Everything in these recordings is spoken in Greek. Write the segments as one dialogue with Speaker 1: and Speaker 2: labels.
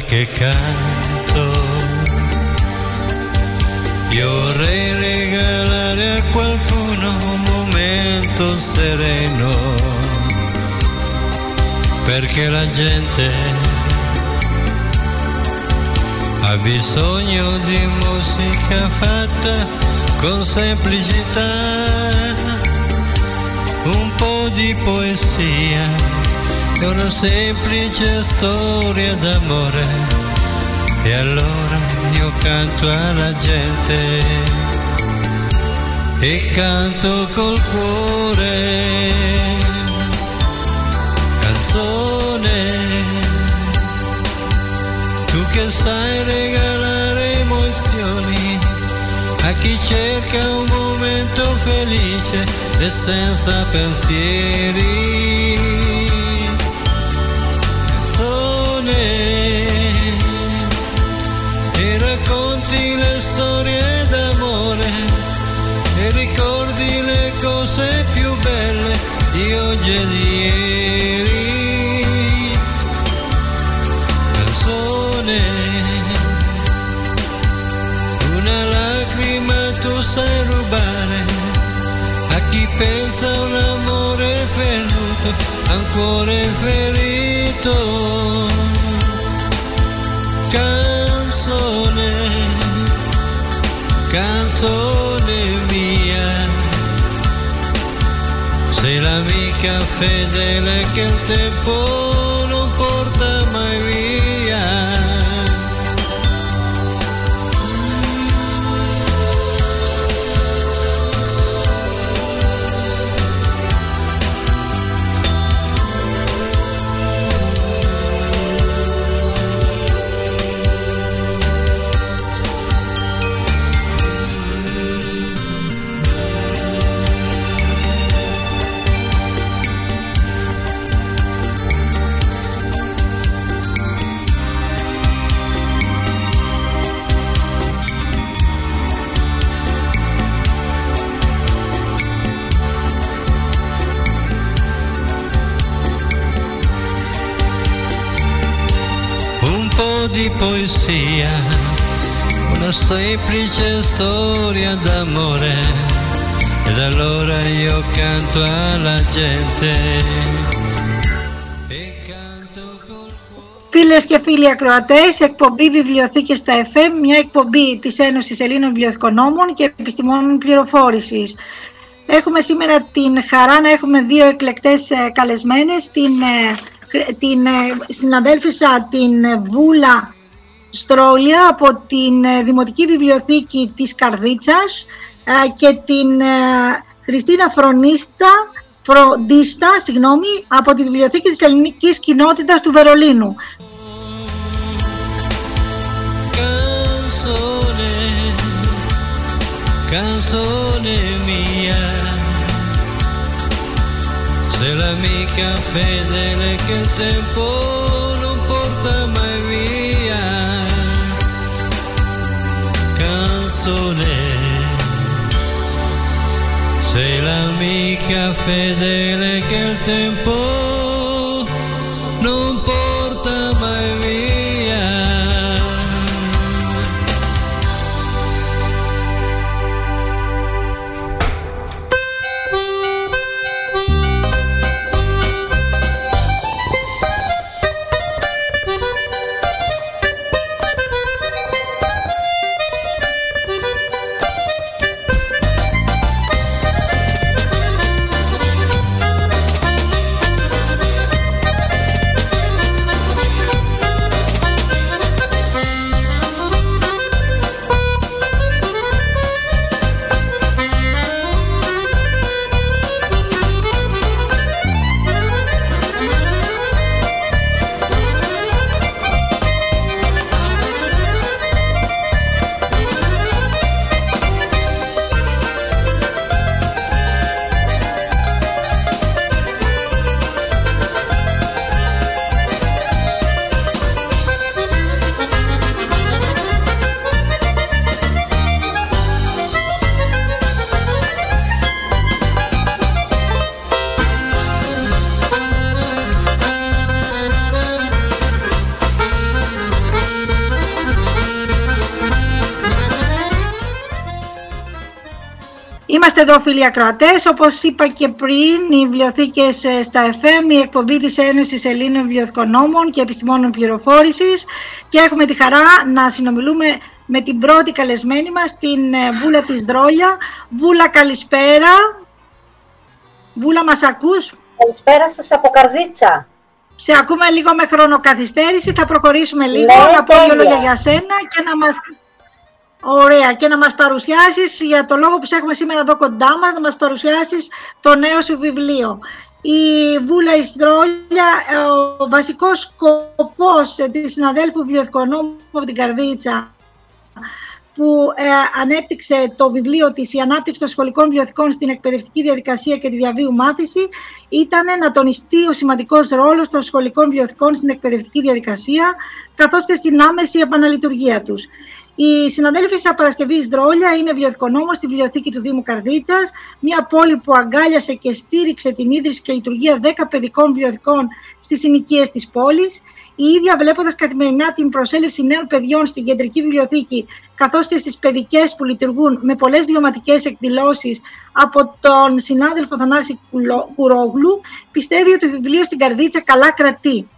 Speaker 1: che canto. Io vorrei regalare a qualcuno un momento sereno, perché la gente ha bisogno di musica fatta con semplicità, un po' di poesia e una semplice storia d'amore. E allora io canto alla gente e canto col cuore. Canzone tu che sai regalare emozioni a chi cerca un momento felice e senza pensieri. Storie d'amore e ricordi le cose più belle di oggi e di ieri. Canzone, una lacrima tu sai rubare a chi pensa a un amore perduto, ancora ferito. Canzone, canzone mia, sei l'amica fedele che il tempo di poesia, una semplice storia d'amore. Ed allora io canto alla gente. E canto col
Speaker 2: Φίλες και φίλοι ακροατές, εκπομπή Βιβλιοθήκε στα FM, μια εκπομπή της Ένωσης Ελλήνων Βιβλιοθηκονόμων και Επιστημόνων Πληροφόρησης. Έχουμε σήμερα την χαρά να έχουμε δύο εκλεκτές ε, καλεσμένες, την, ε, χρ- την ε, συναδέλφισσα την ε, Βούλα Στρόλια από την ε, Δημοτική Βιβλιοθήκη της Καρδίτσας ε, και την ε, Χριστίνα Φρονίστα, Φροντίστα συγγνώμη, από τη Βιβλιοθήκη της Ελληνικής Κοινότητας του Βερολίνου.
Speaker 1: canzone, canzone mia, sei l'amica fedele che il tempo non porta mai via. Canzone, sei l'amica fedele che il tempo non porta
Speaker 2: εδώ φίλοι ακροατές, όπως είπα και πριν, οι βιβλιοθήκες ε, στα FM, η εκπομπή της Ένωσης Ελλήνων Βιβλιοθηκονόμων και Επιστημόνων Πληροφόρησης και έχουμε τη χαρά να συνομιλούμε με την πρώτη καλεσμένη μας, την ε, Βούλα της Δρόλια. Βούλα, καλησπέρα. Βούλα, μας ακούς;
Speaker 3: Καλησπέρα σας από Καρδίτσα.
Speaker 2: Σε ακούμε λίγο με χρονοκαθυστέρηση, θα προχωρήσουμε λίγο,
Speaker 3: ναι,
Speaker 2: να πω δύο λόγια για σένα και να μας Ωραία. Και να μας παρουσιάσεις, για το λόγο που σε έχουμε σήμερα εδώ κοντά μας, να μας παρουσιάσεις το νέο σου βιβλίο. Η Βούλα Ιστρόλια, ο βασικός σκοπός της συναδέλφου βιβλιοθηκονόμου από την Καρδίτσα, που ε, ανέπτυξε το βιβλίο της «Η ανάπτυξη των σχολικών βιβλιοθηκών στην εκπαιδευτική διαδικασία και τη διαβίου μάθηση» ήταν να τονιστεί ο σημαντικός ρόλος των σχολικών βιβλιοθηκών στην εκπαιδευτική διαδικασία καθώς και στην άμεση επαναλειτουργία τους. Η συναδέλφισσα Παρασκευή Δρόλια είναι βιβλιοθηκονόμο στη βιβλιοθήκη του Δήμου Καρδίτσας, μια πόλη που αγκάλιασε και στήριξε την ίδρυση και λειτουργία 10 παιδικών βιβλιοθηκών στις συνοικίες της πόλης. Η ίδια βλέποντας καθημερινά την προσέλευση νέων παιδιών στην κεντρική βιβλιοθήκη, καθώς και στις παιδικές που λειτουργούν με πολλές βιωματικές εκδηλώσεις από τον συνάδελφο Θανάση Κουρόγλου, πιστεύει ότι το βιβλίο στην Καρδίτσα καλά κρατεί.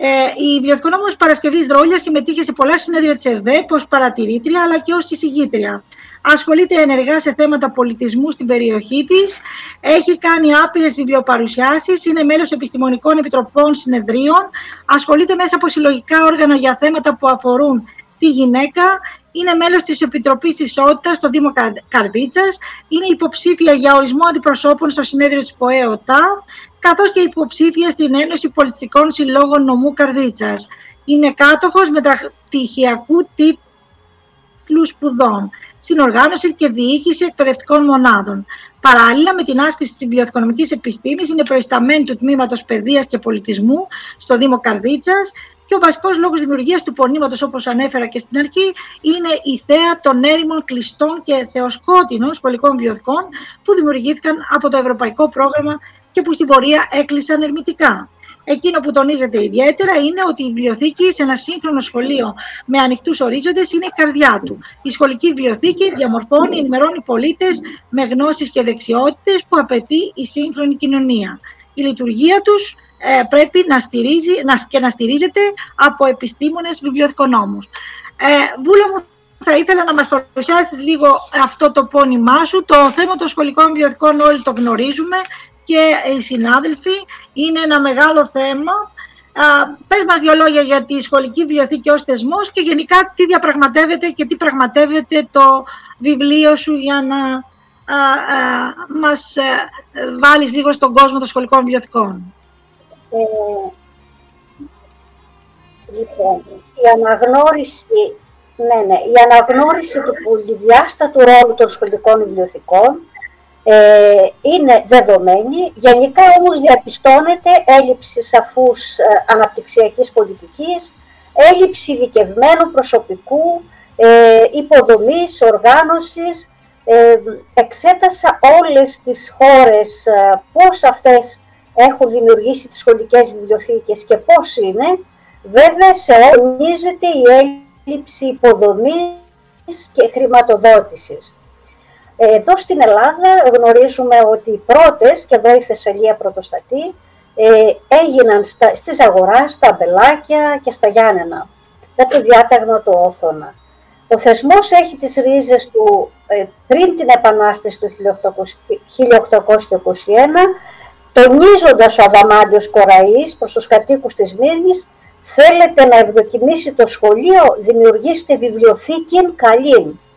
Speaker 2: Ε, η βιβλιοθηκονόμος Παρασκευής Δρόλια συμμετείχε σε πολλά συνέδρια της ΕΔΕΠ ως παρατηρήτρια αλλά και ως εισηγήτρια. Ασχολείται ενεργά σε θέματα πολιτισμού στην περιοχή της, έχει κάνει άπειρες βιβλιοπαρουσιάσεις, είναι μέλος επιστημονικών επιτροπών συνεδρίων, ασχολείται μέσα από συλλογικά όργανα για θέματα που αφορούν τη γυναίκα, είναι μέλος της Επιτροπής Ισότητας στο Δήμο Καρδίτσας, είναι υποψήφια για ορισμό αντιπροσώπων στο συνέδριο της ΠΟΕΟΤΑ, καθώς και υποψήφια στην Ένωση Πολιτιστικών Συλλόγων Νομού Καρδίτσας. Είναι κάτοχος μεταπτυχιακού τίτλου σπουδών, συνοργάνωση και διοίκηση εκπαιδευτικών μονάδων. Παράλληλα με την άσκηση της βιοοικονομικής επιστήμης, είναι προϊσταμένη του τμήματος Παιδείας και Πολιτισμού στο Δήμο Καρδίτσας και ο βασικός λόγος δημιουργίας του πονήματος, όπως ανέφερα και στην αρχή, είναι η θέα των έρημων κλειστών και θεοσκότεινων σχολικών βιοθηκών που δημιουργήθηκαν από το Ευρωπαϊκό Πρόγραμμα και που στην πορεία έκλεισαν ερμητικά. Εκείνο που τονίζεται ιδιαίτερα είναι ότι η βιβλιοθήκη σε ένα σύγχρονο σχολείο με ανοιχτούς ορίζοντες είναι η καρδιά του. Η σχολική βιβλιοθήκη διαμορφώνει, ενημερώνει πολίτες με γνώσεις και δεξιότητες που απαιτεί η σύγχρονη κοινωνία. Η λειτουργία τους ε, πρέπει να στηρίζει να, και να στηρίζεται από επιστήμονες βιβλιοθηκονόμους. Ε, Βούλα μου, θα ήθελα να μας παρουσιάσεις λίγο αυτό το πόνημά σου. Το θέμα των σχολικών βιβλιοθηκών όλοι το γνωρίζουμε και οι συνάδελφοι. Είναι ένα μεγάλο θέμα. Α, πες μας δύο λόγια για τη σχολική βιβλιοθήκη ως θεσμός και γενικά τι διαπραγματεύεται και τι πραγματεύεται το βιβλίο σου για να α, α, μας α, ε, βάλεις λίγο στον κόσμο των σχολικών βιβλιοθηκών.
Speaker 3: Ε, λοιπόν, η αναγνώριση, ναι, ναι, η αναγνώριση του πολυδιάστατου ρόλου των σχολικών βιβλιοθηκών ε, είναι δεδομένη. Γενικά όμως διαπιστώνεται έλλειψη σαφούς ε, αναπτυξιακής πολιτικής, έλλειψη ειδικευμένου προσωπικού, ε, υποδομής, οργάνωσης. Ε, εξέτασα όλες τις χώρες ε, πώς αυτές έχουν δημιουργήσει τις σχολικές βιβλιοθήκες και πώς είναι. Βέβαια, σε ονίζεται η έλλειψη υποδομής και χρηματοδότησης. Εδώ στην Ελλάδα γνωρίζουμε ότι οι πρώτες, και εδώ η Θεσσαλία πρωτοστατή, ε, έγιναν στα, στις αγοράς, στα Αμπελάκια και στα Γιάννενα, με το διάταγμα του Όθωνα. Ο θεσμός έχει τις ρίζες του ε, πριν την Επανάσταση του 1821, τονίζοντας ο Αδαμάντιος Κοραής προς τους κατοίκους της Μύρνης, θέλετε να ευδοκιμήσει το σχολείο, δημιουργήστε βιβλιοθήκη καλήν ε,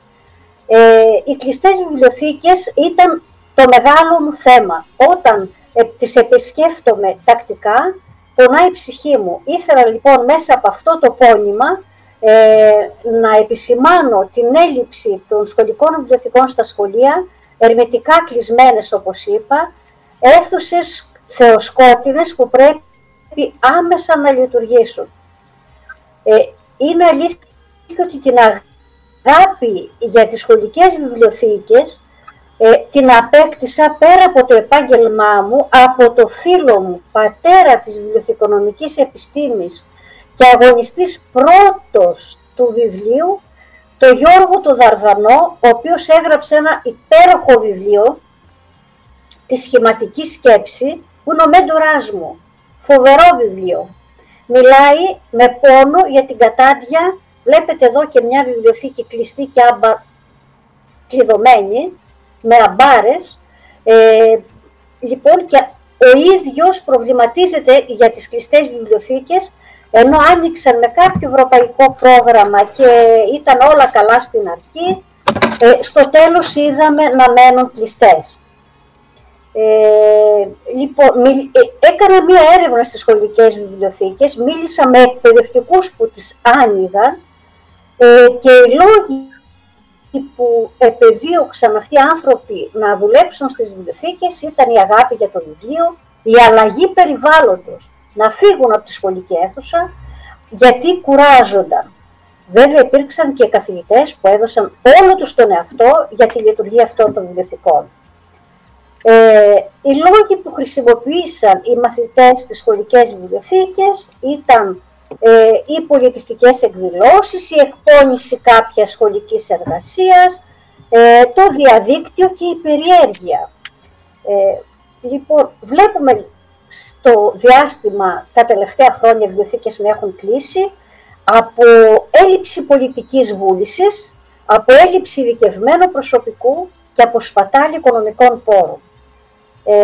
Speaker 3: οι κλειστές βιβλιοθήκες ήταν το μεγάλο μου θέμα. Όταν ε, τις επισκέφτομαι τακτικά, πονάει η ψυχή μου. Ήθελα λοιπόν μέσα από αυτό το πόνημα ε, να επισημάνω την έλλειψη των σχολικών βιβλιοθηκών στα σχολεία, ερμητικά κλεισμένες όπως είπα, αίθουσες θεοσκότεινες που πρέπει άμεσα να λειτουργήσουν. Ε, είναι αλήθεια ότι την αγάπη για τις σχολικές βιβλιοθήκες ε, την απέκτησα πέρα από το επάγγελμά μου, από το φίλο μου, πατέρα της βιβλιοθηκονομικής επιστήμης και αγωνιστής πρώτος του βιβλίου, το Γιώργο το Δαρδανό, ο οποίος έγραψε ένα υπέροχο βιβλίο της σχηματικής σκέψη, που είναι ο Μέντοράς μου. Φοβερό βιβλίο. Μιλάει με πόνο για την κατάδια. Βλέπετε εδώ και μια βιβλιοθήκη κλειστή και άμπα κλειδωμένη, με αμπάρες. Ε, λοιπόν, και ο ίδιος προβληματίζεται για τις κλειστές βιβλιοθήκες, ενώ άνοιξαν με κάποιο ευρωπαϊκό πρόγραμμα και ήταν όλα καλά στην αρχή, ε, στο τέλος είδαμε να μένουν κλειστές. Ε, λοιπόν, ε, έκανα μία έρευνα στις σχολικές βιβλιοθήκες, μίλησα με εκπαιδευτικούς που τις άνοιγαν ε, και οι λόγοι που επεδίωξαν αυτοί οι άνθρωποι να δουλέψουν στις βιβλιοθήκες ήταν η αγάπη για το βιβλίο, η αλλαγή περιβάλλοντος, να φύγουν από τη σχολική αίθουσα, γιατί κουράζονταν. Βέβαια υπήρξαν και καθηγητές που έδωσαν όλο τους τον εαυτό για τη λειτουργία αυτών των βιβλιοθηκών. Ε, οι λόγοι που χρησιμοποίησαν οι μαθητές στις σχολικές βιβλιοθήκες ήταν ε, οι πολιτιστικές εκδηλώσεις, η εκπόνηση κάποιας σχολικής εργασίας, ε, το διαδίκτυο και η περιέργεια. Ε, λοιπόν, βλέπουμε στο διάστημα τα τελευταία χρόνια οι βιβλιοθήκες να έχουν κλείσει από έλλειψη πολιτικής βούλησης, από έλλειψη ειδικευμένου προσωπικού και από σπατάλη οικονομικών πόρων. Ε,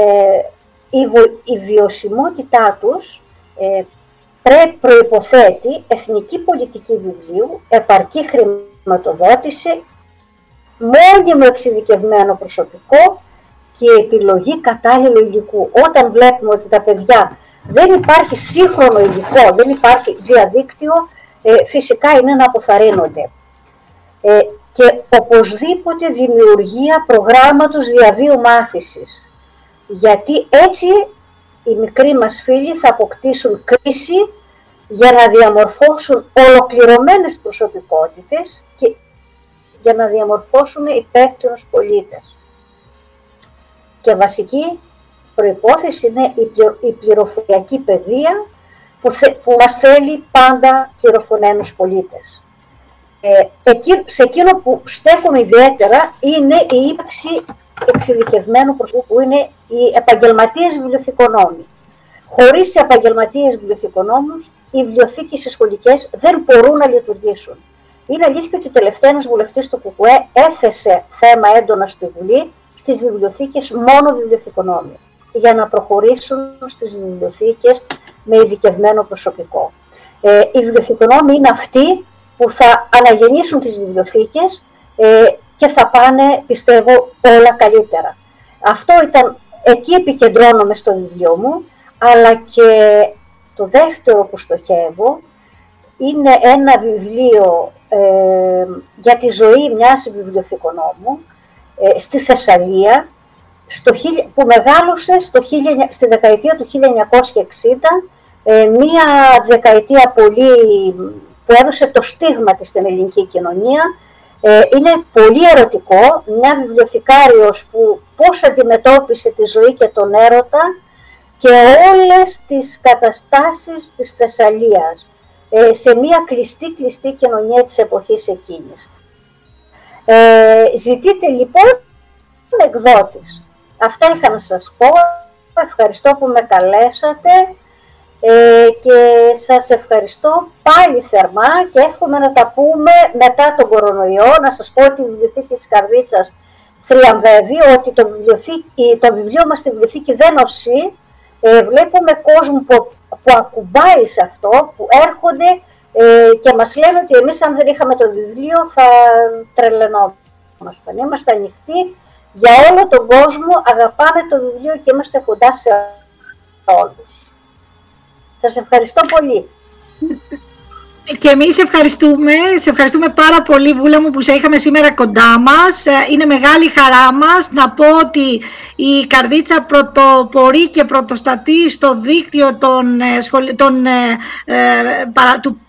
Speaker 3: η, η βιωσιμότητά τους ε, πρέπει προϋποθέτει εθνική πολιτική βιβλίου, επαρκή χρηματοδότηση, μόνιμο εξειδικευμένο προσωπικό και επιλογή κατάλληλου υλικού. Όταν βλέπουμε ότι τα παιδιά δεν υπάρχει σύγχρονο υλικό, δεν υπάρχει διαδίκτυο, ε, φυσικά είναι να αποθαρρύνονται. Ε, και οπωσδήποτε δημιουργία προγράμματος διαβίου μάθησης γιατί έτσι οι μικροί μας φίλοι θα αποκτήσουν κρίση για να διαμορφώσουν ολοκληρωμένες προσωπικότητες και για να διαμορφώσουν υπεύθυνους πολίτες. Και βασική προϋπόθεση είναι η πληροφοριακή παιδεία που, που μας θέλει πάντα πληροφορημένους πολίτες. Ε, σε εκείνο που στέκουμε ιδιαίτερα είναι η ύπαρξη εξειδικευμένου προσωπικού που είναι οι επαγγελματίες βιβλιοθηκονόμοι. Χωρίς επαγγελματίες βιβλιοθηκονόμους, οι βιβλιοθήκες οι σχολικές δεν μπορούν να λειτουργήσουν. Είναι αλήθεια ότι τελευταία ένας βουλευτής του ΚΚΕ έθεσε θέμα έντονα στη Βουλή στις βιβλιοθήκες μόνο βιβλιοθηκονόμοι, για να προχωρήσουν στις βιβλιοθήκες με ειδικευμένο προσωπικό. Ε, οι βιβλιοθηκονόμοι είναι αυτοί που θα αναγεννήσουν τις βιβλιοθήκες ε, και θα πάνε, πιστεύω, όλα καλύτερα. Αυτό ήταν, εκεί επικεντρώνομαι στο βιβλίο μου, αλλά και το δεύτερο που στοχεύω είναι ένα βιβλίο ε, για τη ζωή μιας βιβλιοθηκονόμου ε, στη Θεσσαλία, στο, που μεγάλωσε στο, στη δεκαετία του 1960, ε, μία δεκαετία πολύ που έδωσε το στίγμα της στην ελληνική κοινωνία, ε, είναι πολύ ερωτικό, μια βιβλιοθηκάριος που πώς αντιμετώπισε τη ζωή και τον έρωτα και όλες τις καταστάσεις της Θεσσαλίας ε, σε μια κλειστή κλειστή κοινωνία της εποχής εκείνης. Ε, ζητείτε λοιπόν εκδότης. Αυτά είχα να σας πω. Ευχαριστώ που με καλέσατε. Ε, και σας ευχαριστώ πάλι θερμά και εύχομαι να τα πούμε μετά τον κορονοϊό. Να σας πω ότι η Βιβλιοθήκη της Καρδίτσας θριαμβεύει, ότι το, το βιβλίο μας στη Βιβλιοθήκη δεν οσεί. Ε, βλέπουμε κόσμο που, που ακουμπάει σε αυτό, που έρχονται ε, και μας λένε ότι εμείς αν δεν είχαμε το βιβλίο θα τρελαινόμασταν. Είμαστε ανοιχτοί για όλο τον κόσμο, αγαπάμε το βιβλίο και είμαστε κοντά σε όλους. Σας ευχαριστώ πολύ.
Speaker 2: Και εμείς ευχαριστούμε, σε ευχαριστούμε πάρα πολύ Βούλα μου που σε είχαμε σήμερα κοντά μας. Ε, είναι μεγάλη χαρά μας να πω ότι η Καρδίτσα πρωτοπορεί και πρωτοστατεί στο δίκτυο των, ε, των, ε,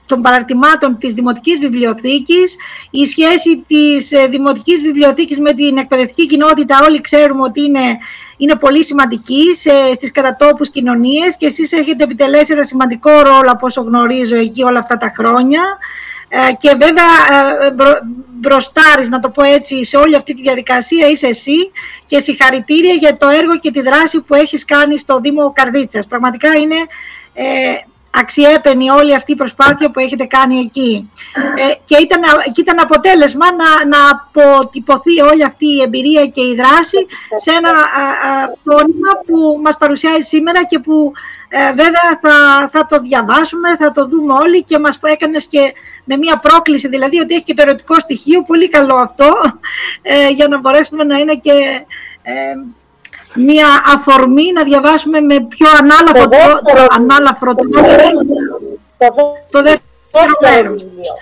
Speaker 2: των παραρτημάτων της Δημοτικής Βιβλιοθήκης. Η σχέση της Δημοτικής Βιβλιοθήκης με την εκπαιδευτική κοινότητα όλοι ξέρουμε ότι είναι είναι πολύ σημαντική σε, στις κατατόπους κοινωνίες και εσείς έχετε επιτελέσει ένα σημαντικό ρόλο από όσο γνωρίζω εκεί όλα αυτά τα χρόνια. Ε, και βέβαια ε, μπροστάρεις, να το πω έτσι, σε όλη αυτή τη διαδικασία είσαι εσύ και συγχαρητήρια για το έργο και τη δράση που έχεις κάνει στο Δήμο Καρδίτσας. Πραγματικά είναι ε, αξιέπαινη όλη αυτή η προσπάθεια που έχετε κάνει εκεί. Ε, και, ήταν, και ήταν αποτέλεσμα να, να αποτυπωθεί όλη αυτή η εμπειρία και η δράση σε ένα πόνημα που μας παρουσιάζει σήμερα και που ε, βέβαια θα, θα το διαβάσουμε, θα το δούμε όλοι και μας έκανες και με μια πρόκληση, δηλαδή ότι έχει και το ερωτικό στοιχείο, πολύ καλό αυτό, ε, για να μπορέσουμε να είναι και ε, μια αφορμή να διαβάσουμε με πιο ανάλαφρο,
Speaker 3: δεύτερο,
Speaker 2: ανάλαφρο τρόπο
Speaker 3: το δεύτερο
Speaker 2: βιβλίο.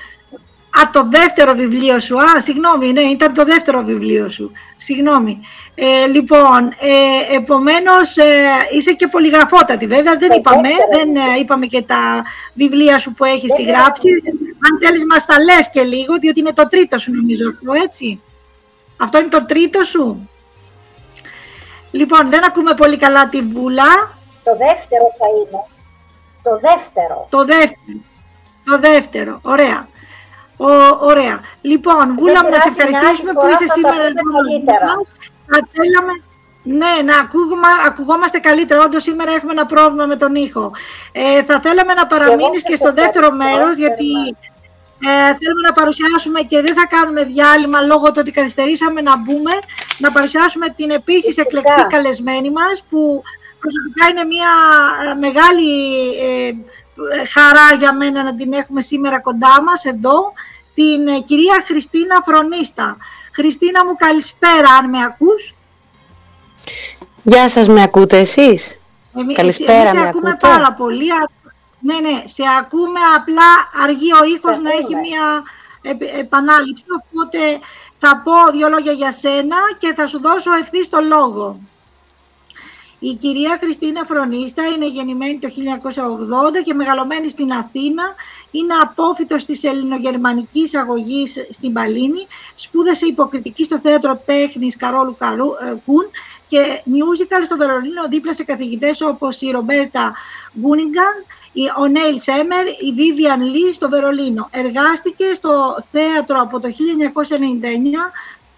Speaker 2: Α, το δεύτερο βιβλίο σου. Α, συγγνώμη, ναι, ήταν το δεύτερο βιβλίο σου. Συγγνώμη. Ε, λοιπόν, ε, επομένως ε, είσαι και πολυγραφότατη βέβαια, δεν είπαμε, δεν ε, είπαμε και τα βιβλία σου που έχεις συγγράψει. Αν θέλεις μας τα λες και λίγο, διότι είναι το τρίτο σου νομίζω αυτό, έτσι. Αυτό είναι το τρίτο σου. Λοιπόν, δεν ακούμε πολύ καλά την Βούλα.
Speaker 3: Το δεύτερο θα είναι. Το δεύτερο.
Speaker 2: Το δεύτερο. Το δεύτερο. Ωραία. Ο, ωραία. Λοιπόν, Βούλα, μου να σε ευχαριστήσουμε που είσαι σήμερα εδώ μας. Θα θέλαμε, ναι, να ακούμε, ακουγόμαστε καλύτερα. Όντως σήμερα έχουμε ένα πρόβλημα με τον ήχο. Ε, θα θέλαμε να παραμείνεις και, στο δεύτερο μέρος, γιατί ε, θέλουμε να παρουσιάσουμε και δεν θα κάνουμε διάλειμμα λόγω του ότι καθυστερήσαμε να μπούμε, να παρουσιάσουμε την επίσης εκλεκτή καλεσμένη μας, που προσωπικά είναι μια ε, μεγάλη ε, χαρά για μένα να την έχουμε σήμερα κοντά μας εδώ, την ε, κυρία Χριστίνα Φρονίστα. Χριστίνα μου καλησπέρα αν με ακούς.
Speaker 4: Γεια σας, με ακούτε εσείς; καλησπέρα,
Speaker 2: εμείς σε ακούμε πάρα πολύ. Ναι, ναι, σε ακούμε απλά αργεί ο ήχος να έχει μια επανάληψη, οπότε θα πω δύο λόγια για σένα και θα σου δώσω ευθύς το λόγο. Η κυρία Χριστίνα Φρονίστα είναι γεννημένη το 1980 και μεγαλωμένη στην Αθήνα. Είναι απόφυτος της ελληνογερμανικής αγωγής στην Παλίνη. Σπούδασε υποκριτική στο θέατρο τέχνης Καρόλου Καρού, ε, Κούν και musical στο Βερολίνο δίπλα σε καθηγητές όπως η Ρομπέρτα Γκούνιγκαν, ο Νέιλ Σέμερ, η Βίβιαν Λί στο Βερολίνο. Εργάστηκε στο θέατρο από το 1999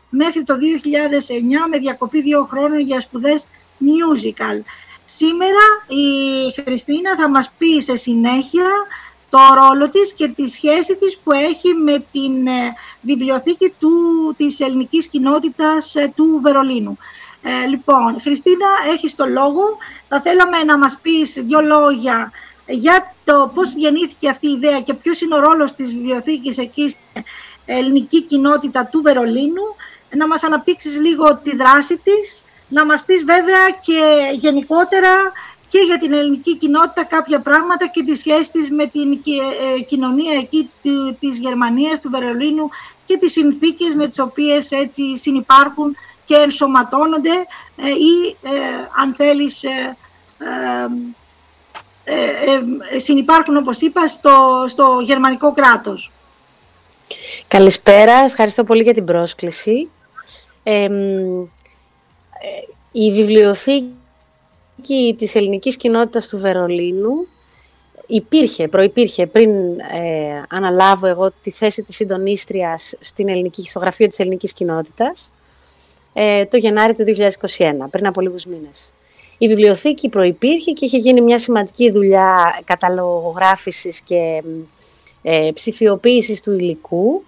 Speaker 2: μέχρι το 2009 με διακοπή δύο χρόνων για σπουδές musical. Σήμερα η Χριστίνα θα μας πει σε συνέχεια το ρόλο της και τη σχέση της που έχει με την ε, βιβλιοθήκη του, της ελληνικής κοινότητας ε, του Βερολίνου. Ε, λοιπόν, Χριστίνα, έχεις το λόγο. Θα θέλαμε να μας πεις δύο λόγια για το πώς γεννήθηκε αυτή η ιδέα και ποιος είναι ο ρόλος της βιβλιοθήκης εκεί στην ελληνική κοινότητα του Βερολίνου. Να μας αναπτύξεις λίγο τη δράση της να μας πεις βέβαια και γενικότερα και για την ελληνική κοινότητα κάποια πράγματα και τη σχέση της με την ε, κοινωνία εκεί της Γερμανίας, του Βερολίνου και τις συνθήκες με τις οποίες έτσι συνυπάρχουν και ενσωματώνονται ε, ή ε, αν θέλεις συνυπάρχουν όπως είπα στο, στο γερμανικό κράτος.
Speaker 4: Καλησπέρα, ευχαριστώ πολύ για την πρόσκληση. Ε, η βιβλιοθήκη της ελληνικής κοινότητας του Βερολίνου υπήρχε, προϋπήρχε πριν ε, αναλάβω εγώ τη θέση της συντονίστριας στην ελληνική, στο γραφείο της ελληνικής κοινότητας ε, το Γενάρη του 2021, πριν από λίγους μήνες. Η βιβλιοθήκη προϋπήρχε και είχε γίνει μια σημαντική δουλειά καταλογογράφησης και ε, ψηφιοποίησης του υλικού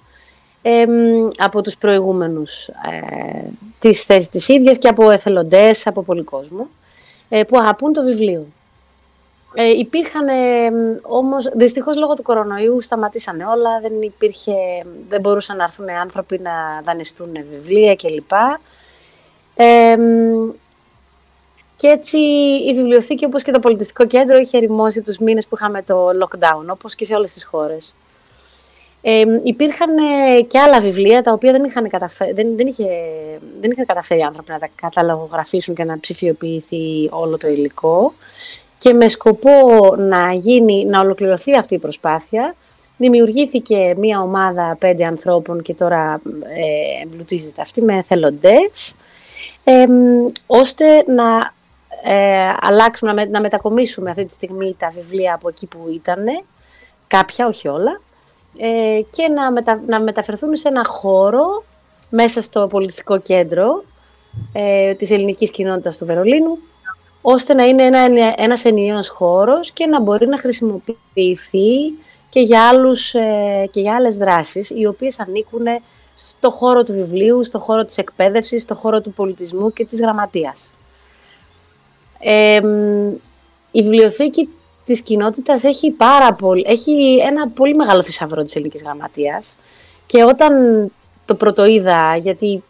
Speaker 4: από τους προηγούμενους ε, της θέσης της ίδιας και από εθελοντές, από πολύ κόσμο, ε, που αγαπούν το βιβλίο. Ε, υπήρχαν ε, όμως, δυστυχώς λόγω του κορονοϊού σταματήσανε όλα, δεν, υπήρχε, δεν μπορούσαν να έρθουν άνθρωποι να δανειστούν βιβλία κλπ. Ε, και έτσι η βιβλιοθήκη όπως και το πολιτιστικό κέντρο είχε ερημώσει τους μήνες που είχαμε το lockdown, όπως και σε όλες τις χώρες. Ε, υπήρχαν ε, και άλλα βιβλία τα οποία δεν είχαν, καταφέρει, δεν, δεν, είχε, δεν είχαν καταφέρει οι άνθρωποι να τα καταλογογραφήσουν και να ψηφιοποιηθεί όλο το υλικό. Και με σκοπό να, γίνει, να ολοκληρωθεί αυτή η προσπάθεια, δημιουργήθηκε μία ομάδα πέντε ανθρώπων και τώρα ε, εμπλουτίζεται αυτή με εθελοντές, ε, ώστε να ε, αλλάξουμε, να, μετακομίσουμε αυτή τη στιγμή τα βιβλία από εκεί που ήταν, κάποια, όχι όλα, ε, και να, μετα, να μεταφερθούν σε ένα χώρο μέσα στο πολιτιστικό κέντρο ε, της ελληνικής κοινότητας του Βερολίνου, ώστε να είναι ένα, ένας ενιαίος χώρος και να μπορεί να χρησιμοποιηθεί και για, άλλους, ε, και για άλλες δράσεις, οι οποίες ανήκουν στο χώρο του βιβλίου, στο χώρο της εκπαίδευσης, στο χώρο του πολιτισμού και της γραμματείας. Η βιβλιοθήκη της κοινότητας έχει, πάρα πολύ, έχει ένα πολύ μεγάλο θησαυρό της ελληνικής γραμματείας. Και όταν το πρωτοείδα, γιατί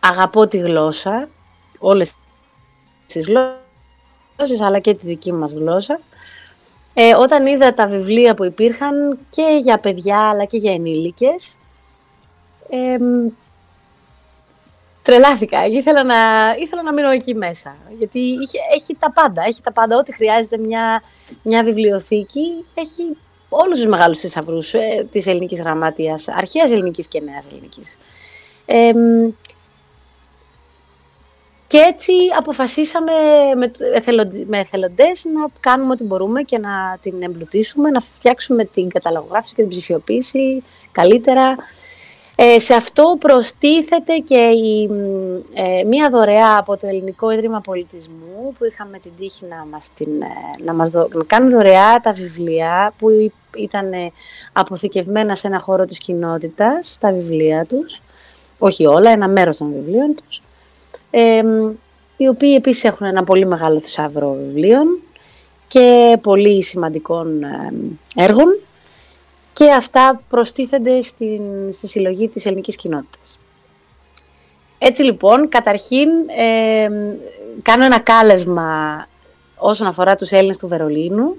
Speaker 4: αγαπώ τη γλώσσα, όλες τις γλώσσες, αλλά και τη δική μας γλώσσα, ε, όταν είδα τα βιβλία που υπήρχαν και για παιδιά αλλά και για ενήλικες, ε, τρελάθηκα. Ήθελα να, ήθελα να μείνω εκεί μέσα. Γιατί είχε, έχει τα πάντα. Έχει τα πάντα. Ό,τι χρειάζεται μια, μια βιβλιοθήκη. Έχει όλους τους μεγάλους θησαυρούς ε, της ελληνικής γραμματείας, αρχαίας ελληνικής και νέας ελληνικής. Ε, και έτσι αποφασίσαμε με, με εθελοντές να κάνουμε ό,τι μπορούμε και να την εμπλουτίσουμε, να φτιάξουμε την καταλογράφηση και την ψηφιοποίηση καλύτερα. Ε, σε αυτό προστίθεται και η, ε, μία δωρεά από το Ελληνικό Ίδρυμα Πολιτισμού που είχαμε την τύχη να μας, την, ε, να μας δω, να κάνουν δωρεά τα βιβλία που ήταν αποθηκευμένα σε ένα χώρο της κοινότητας, τα βιβλία τους, όχι όλα, ένα μέρος των βιβλίων τους. Οι οποίοι επίσης έχουν ένα πολύ μεγάλο θησαύρο βιβλίων και πολύ σημαντικών έργων και αυτά προστίθενται στην, στη συλλογή της ελληνικής κοινότητας. Έτσι λοιπόν, καταρχήν κάνω ένα κάλεσμα όσον αφορά τους Έλληνες του Βερολίνου,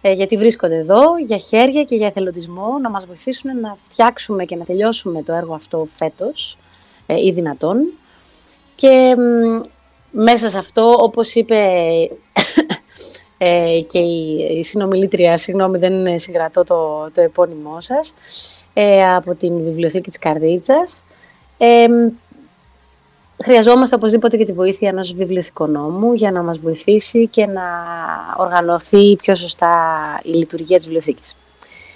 Speaker 4: ε, γιατί βρίσκονται εδώ για χέρια και για εθελοντισμό να μας βοηθήσουν να φτιάξουμε και να τελειώσουμε το έργο αυτό φέτος ε, ή δυνατόν. Και μέσα σε αυτό, όπως είπε ε, και η, η συνομιλήτρια, συγγνώμη δεν συγκρατώ το, το επώνυμό σας, ε, από την Βιβλιοθήκη της Καρδίτσας, ε, χρειαζόμαστε οπωσδήποτε και τη βοήθεια ενός βιβλιοθηκονόμου για να μας βοηθήσει και να οργανωθεί πιο σωστά η λειτουργία της βιβλιοθήκης.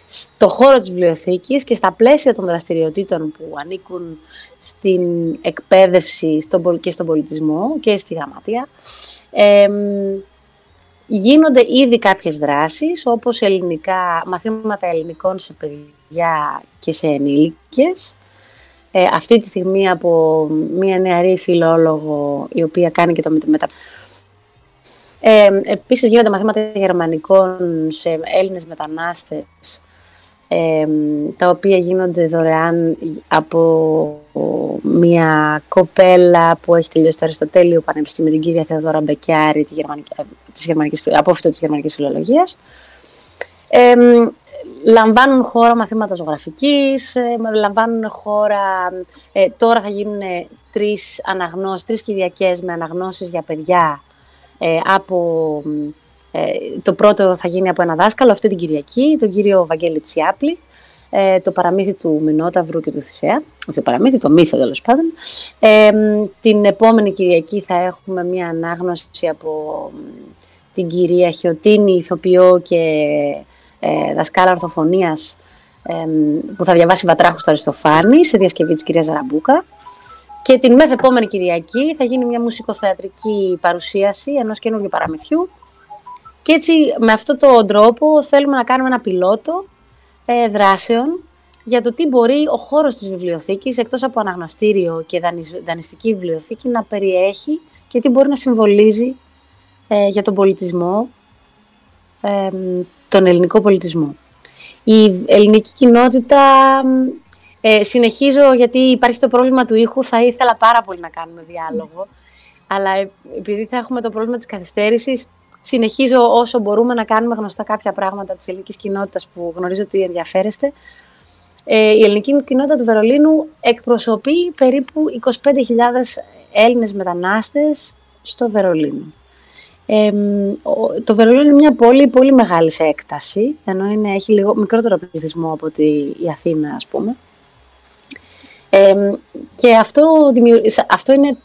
Speaker 4: Στο χώρο της βιβλιοθήκης και στα πλαίσια των δραστηριοτήτων που ανήκουν στην εκπαίδευση και στον πολιτισμό και στη γραμματεία, γίνονται ήδη κάποιες δράσεις, όπως ελληνικά, μαθήματα ελληνικών σε παιδιά και σε ενήλικες. Ε, αυτή τη στιγμή από μια νεαρή φιλόλογο, η οποία κάνει και το μετα... Ε, επίσης γίνονται μαθήματα γερμανικών σε Έλληνες μετανάστες τα οποία γίνονται δωρεάν από μια κοπέλα που έχει τελειώσει το Αριστοτέλειο Πανεπιστήμιο, την κυρία Θεοδόρα Μπεκιάρη, τη γερμανική, της γερμανικής, απόφυτο της γερμανικής φιλολογίας. Ε, λαμβάνουν χώρα μαθήματα ζωγραφικής, ε, λαμβάνουν χώρα, ε, τώρα θα γίνουν τρεις αναγνώσεις, τρεις Κυριακές με αναγνώσεις για παιδιά ε, από ε, το πρώτο θα γίνει από ένα δάσκαλο αυτή την Κυριακή, τον κύριο Βαγγέλη Τσιάπλη, ε, το παραμύθι του Μινόταυρου και του Θησέα, όχι το παραμύθι, το μύθο τέλος πάντων. Ε, την επόμενη Κυριακή θα έχουμε μία ανάγνωση από την κυρία Χιωτίνη, ηθοποιό και ε, δασκάλα ορθοφωνίας, ε, που θα διαβάσει Βατράχου στο Αριστοφάνη, σε διασκευή της κυρίας Ζαραμπούκα. Και την μεθεπόμενη Κυριακή θα γίνει μια μουσικοθεατρική παρουσίαση ενός καινούργιου παραμυθιού και έτσι με αυτόν τον τρόπο θέλουμε να κάνουμε ένα πιλότο ε, δράσεων για το τι μπορεί ο χώρος της βιβλιοθήκης, εκτός από αναγνωστήριο και δανειστική βιβλιοθήκη, να περιέχει και τι μπορεί να συμβολίζει ε, για τον πολιτισμό, ε, τον ελληνικό πολιτισμό. Η ελληνική κοινότητα, ε, συνεχίζω γιατί υπάρχει το πρόβλημα του ήχου, θα ήθελα πάρα πολύ να κάνουμε διάλογο, αλλά επειδή θα έχουμε το πρόβλημα της καθυστέρησης, συνεχίζω όσο μπορούμε να κάνουμε γνωστά κάποια πράγματα της ελληνικής κοινότητας που γνωρίζω ότι ενδιαφέρεστε. Ε, η ελληνική κοινότητα του Βερολίνου εκπροσωπεί περίπου 25.000 Έλληνες μετανάστες στο Βερολίνο. Ε, το Βερολίνο είναι μια πόλη πολύ μεγάλης σε έκταση, ενώ είναι, έχει λίγο μικρότερο πληθυσμό από τη, η Αθήνα, ας πούμε. Ε, και αυτό, αυτό είναι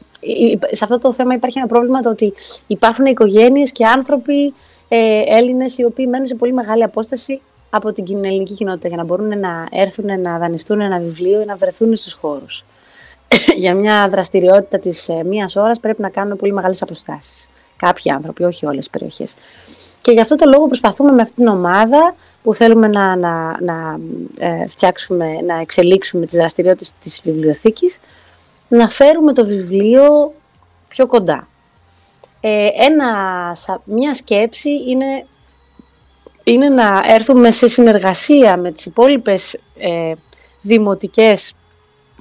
Speaker 4: σε αυτό το θέμα υπάρχει ένα πρόβλημα το ότι υπάρχουν οικογένειες και άνθρωποι ε, Έλληνες οι οποίοι μένουν σε πολύ μεγάλη απόσταση από την ελληνική κοινότητα για να μπορούν να έρθουν να δανειστούν ένα βιβλίο ή να βρεθούν στους χώρους. για μια δραστηριότητα της ε, μίας ώρας πρέπει να κάνουν πολύ μεγάλες αποστάσεις. Κάποιοι άνθρωποι, όχι όλες τις περιοχές. Και γι' αυτό το λόγο προσπαθούμε με αυτήν την ομάδα που θέλουμε να, να, να ε, φτιάξουμε, να εξελίξουμε τις δραστηριότητες της βιβλιοθήκης, να φέρουμε το βιβλίο πιο κοντά. Ε, ένα, μια σκέψη είναι, είναι να έρθουμε σε συνεργασία με τις υπόλοιπες ε, δημοτικές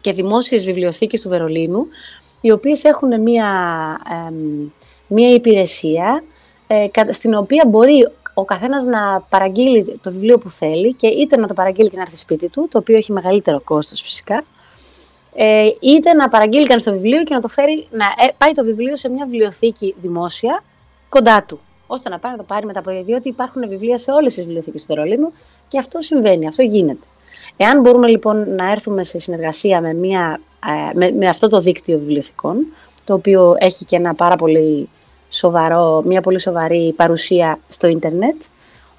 Speaker 4: και δημόσιες βιβλιοθήκες του Βερολίνου, οι οποίες έχουν μια, μια υπηρεσία ε, στην οποία μπορεί ο καθένας να παραγγείλει το βιβλίο που θέλει και είτε να το παραγγείλει και να έρθει σπίτι του, το οποίο έχει μεγαλύτερο κόστος φυσικά, ε, είτε να παραγγείλει κανείς το βιβλίο και να το φέρει, να ε, πάει το βιβλίο σε μια βιβλιοθήκη δημόσια κοντά του. ώστε να πάει να το πάρει μετά από διότι υπάρχουν βιβλία σε όλες τις βιβλιοθήκες του Βερολίνου και αυτό συμβαίνει, αυτό γίνεται. Εάν μπορούμε λοιπόν να έρθουμε σε συνεργασία με, μια, ε, με, με αυτό το δίκτυο βιβλιοθηκών, το οποίο έχει και ένα πάρα πολύ σοβαρό, μια πολύ σοβαρή παρουσία στο ίντερνετ.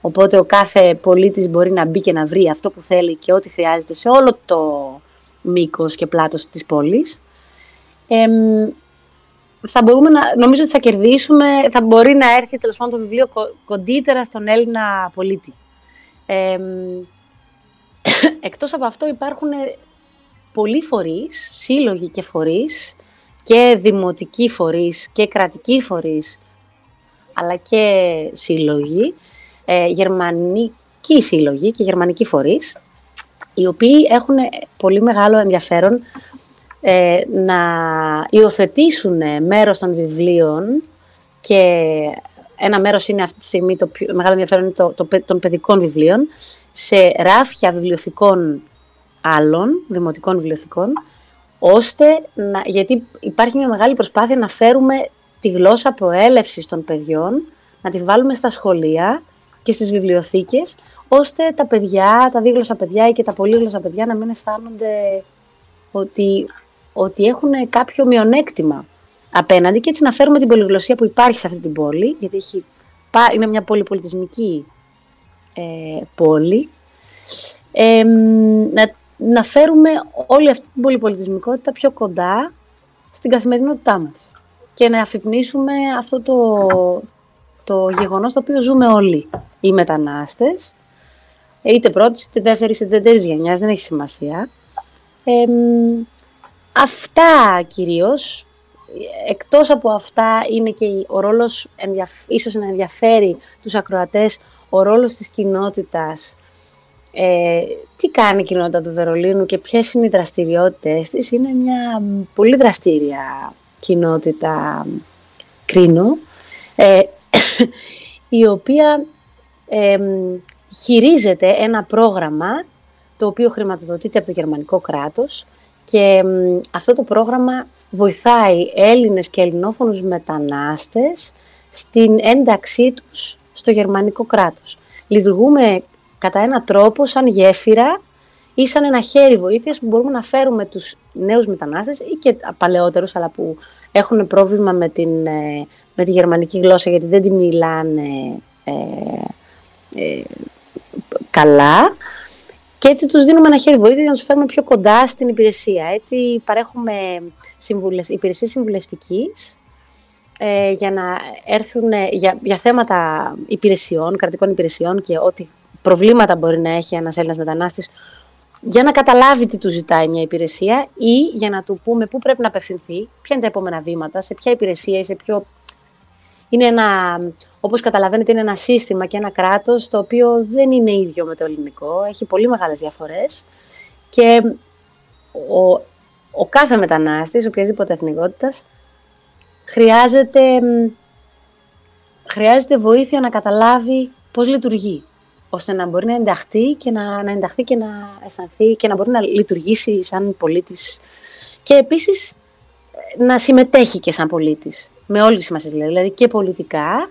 Speaker 4: Οπότε ο κάθε πολίτης μπορεί να μπει και να βρει αυτό που θέλει και ό,τι χρειάζεται σε όλο το μήκος και πλάτος της πόλης. Ε, θα μπορούμε να, νομίζω ότι θα κερδίσουμε, θα μπορεί να έρθει τέλος πάντων το βιβλίο κοντύτερα στον Έλληνα πολίτη. Ε, εκτός από αυτό υπάρχουν πολλοί φορείς, σύλλογοι και φορείς, και δημοτικοί φορείς και κρατικοί φορείς, αλλά και σύλλογοι, ε, γερμανικοί σύλλογοι και γερμανικοί φορείς, οι οποίοι έχουν πολύ μεγάλο ενδιαφέρον ε, να υιοθετήσουν μέρος των βιβλίων και ένα μέρος είναι αυτή τη στιγμή, το πιο μεγάλο ενδιαφέρον είναι το, το, των παιδικών βιβλίων, σε ράφια βιβλιοθηκών άλλων, δημοτικών βιβλιοθηκών, ώστε να, γιατί υπάρχει μια μεγάλη προσπάθεια να φέρουμε τη γλώσσα προέλευσης των παιδιών, να τη βάλουμε στα σχολεία και στις βιβλιοθήκες, ώστε τα παιδιά, τα δίγλωσσα παιδιά ή και τα πολύγλωσσα παιδιά να μην αισθάνονται ότι, ότι έχουν κάποιο μειονέκτημα απέναντι και έτσι να φέρουμε την πολυγλωσία που υπάρχει σε αυτή την πόλη, γιατί έχει, είναι μια πολυπολιτισμική ε, πόλη, ε, να να φέρουμε όλη αυτή την πολυπολιτισμικότητα πιο κοντά στην καθημερινότητά μας και να αφυπνίσουμε αυτό το, το γεγονός το οποίο ζούμε όλοι οι μετανάστες, είτε πρώτης, είτε δεύτερης, είτε τέταρτη γενιάς, δεν έχει σημασία. αυτά κυρίως, εκτός από αυτά είναι και ο ρόλος, ίσως να ενδιαφέρει τους ακροατές, ο ρόλος της κοινότητας ε, τι κάνει η κοινότητα του Βερολίνου και ποιες είναι οι δραστηριότητες της. Είναι μια πολύ δραστήρια κοινότητα κρίνου, ε, η οποία ε, χειρίζεται ένα πρόγραμμα το οποίο χρηματοδοτείται από το γερμανικό κράτος και αυτό το πρόγραμμα βοηθάει Έλληνες και ελληνόφωνους μετανάστες στην ένταξή τους στο γερμανικό κράτος. Λειτουργούμε κατά έναν τρόπο σαν γέφυρα ή σαν ένα χέρι βοήθειας που μπορούμε να φέρουμε τους νέους μετανάστες ή και παλαιότερους αλλά που έχουν πρόβλημα με, την, ε, με τη γερμανική γλώσσα γιατί δεν τη μιλάνε ε, ε, καλά και έτσι τους δίνουμε ένα χέρι βοήθεια για να τους φέρουμε πιο κοντά στην υπηρεσία. Έτσι παρέχουμε συμβουλευ... υπηρεσίες συμβουλευτικής ε, για να έρθουν για, για θέματα υπηρεσιών, κρατικών υπηρεσιών και ό,τι προβλήματα μπορεί να έχει ένας Έλληνας μετανάστης για να καταλάβει τι του ζητάει μια υπηρεσία ή για να του πούμε πού πρέπει να απευθυνθεί, ποια είναι τα επόμενα βήματα, σε ποια υπηρεσία ή σε ποιο... Είναι ένα, όπως καταλαβαίνετε, είναι ένα σύστημα και ένα κράτος το οποίο δεν είναι ίδιο με το ελληνικό, έχει πολύ μεγάλες διαφορές. Και ο, ο κάθε μετανάστης, οποιασδήποτε εθνικότητας, χρειάζεται, χρειάζεται βοήθεια να καταλάβει πώς λειτουργεί ώστε να μπορεί να ενταχθεί και να, να ενταχθεί και να αισθανθεί και να μπορεί να λειτουργήσει σαν πολίτης. Και επίσης ε, να συμμετέχει και σαν πολίτης, με όλη τη σημασία δηλαδή, δηλαδή και πολιτικά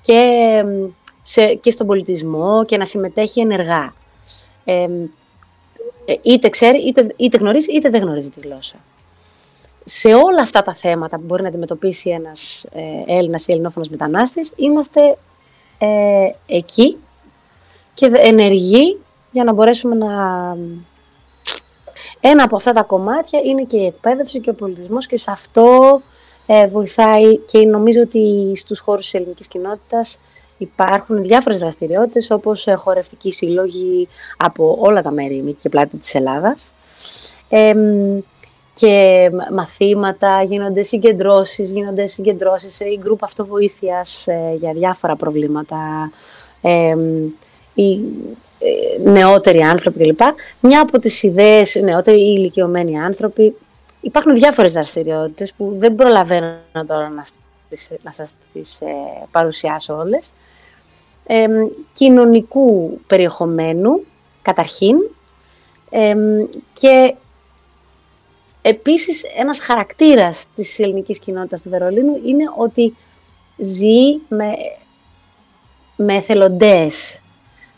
Speaker 4: και, σε, και στον πολιτισμό και να συμμετέχει ενεργά. Ε, είτε ξέρει, είτε, είτε γνωρίζει, είτε δεν γνωρίζει τη γλώσσα. Σε όλα αυτά τα θέματα που μπορεί να αντιμετωπίσει ένας ε, Έλληνας ή Ελληνόφωνος μετανάστης, είμαστε ε, εκεί και ενεργεί για να μπορέσουμε να... Ένα από αυτά τα κομμάτια είναι και η εκπαίδευση και ο πολιτισμός και σε αυτό ε, βοηθάει και νομίζω ότι στους χώρους της ελληνικής κοινότητας υπάρχουν διάφορες δραστηριότητες όπως ε, χορευτικοί σύλλογοι από όλα τα μέρη και πλάτη της Ελλάδας. Και μαθήματα, γίνονται συγκεντρώσεις, γίνονται συγκεντρώσεις ή γκρουπ αυτοβοήθειας ε, για διάφορα προβλήματα, ε, οι νεότεροι άνθρωποι κλπ. Μια από τις ιδέες, νεότεροι ή ηλικιωμένοι άνθρωποι, υπάρχουν διάφορες δραστηριότητες που δεν προλαβαίνω τώρα να, να σας τις ε, παρουσιάσω όλες. κοινωνικού περιεχομένου, καταρχήν, και Επίσης, ένας χαρακτήρας της ελληνικής κοινότητας του Βερολίνου είναι ότι ζει με, με εθελοντές,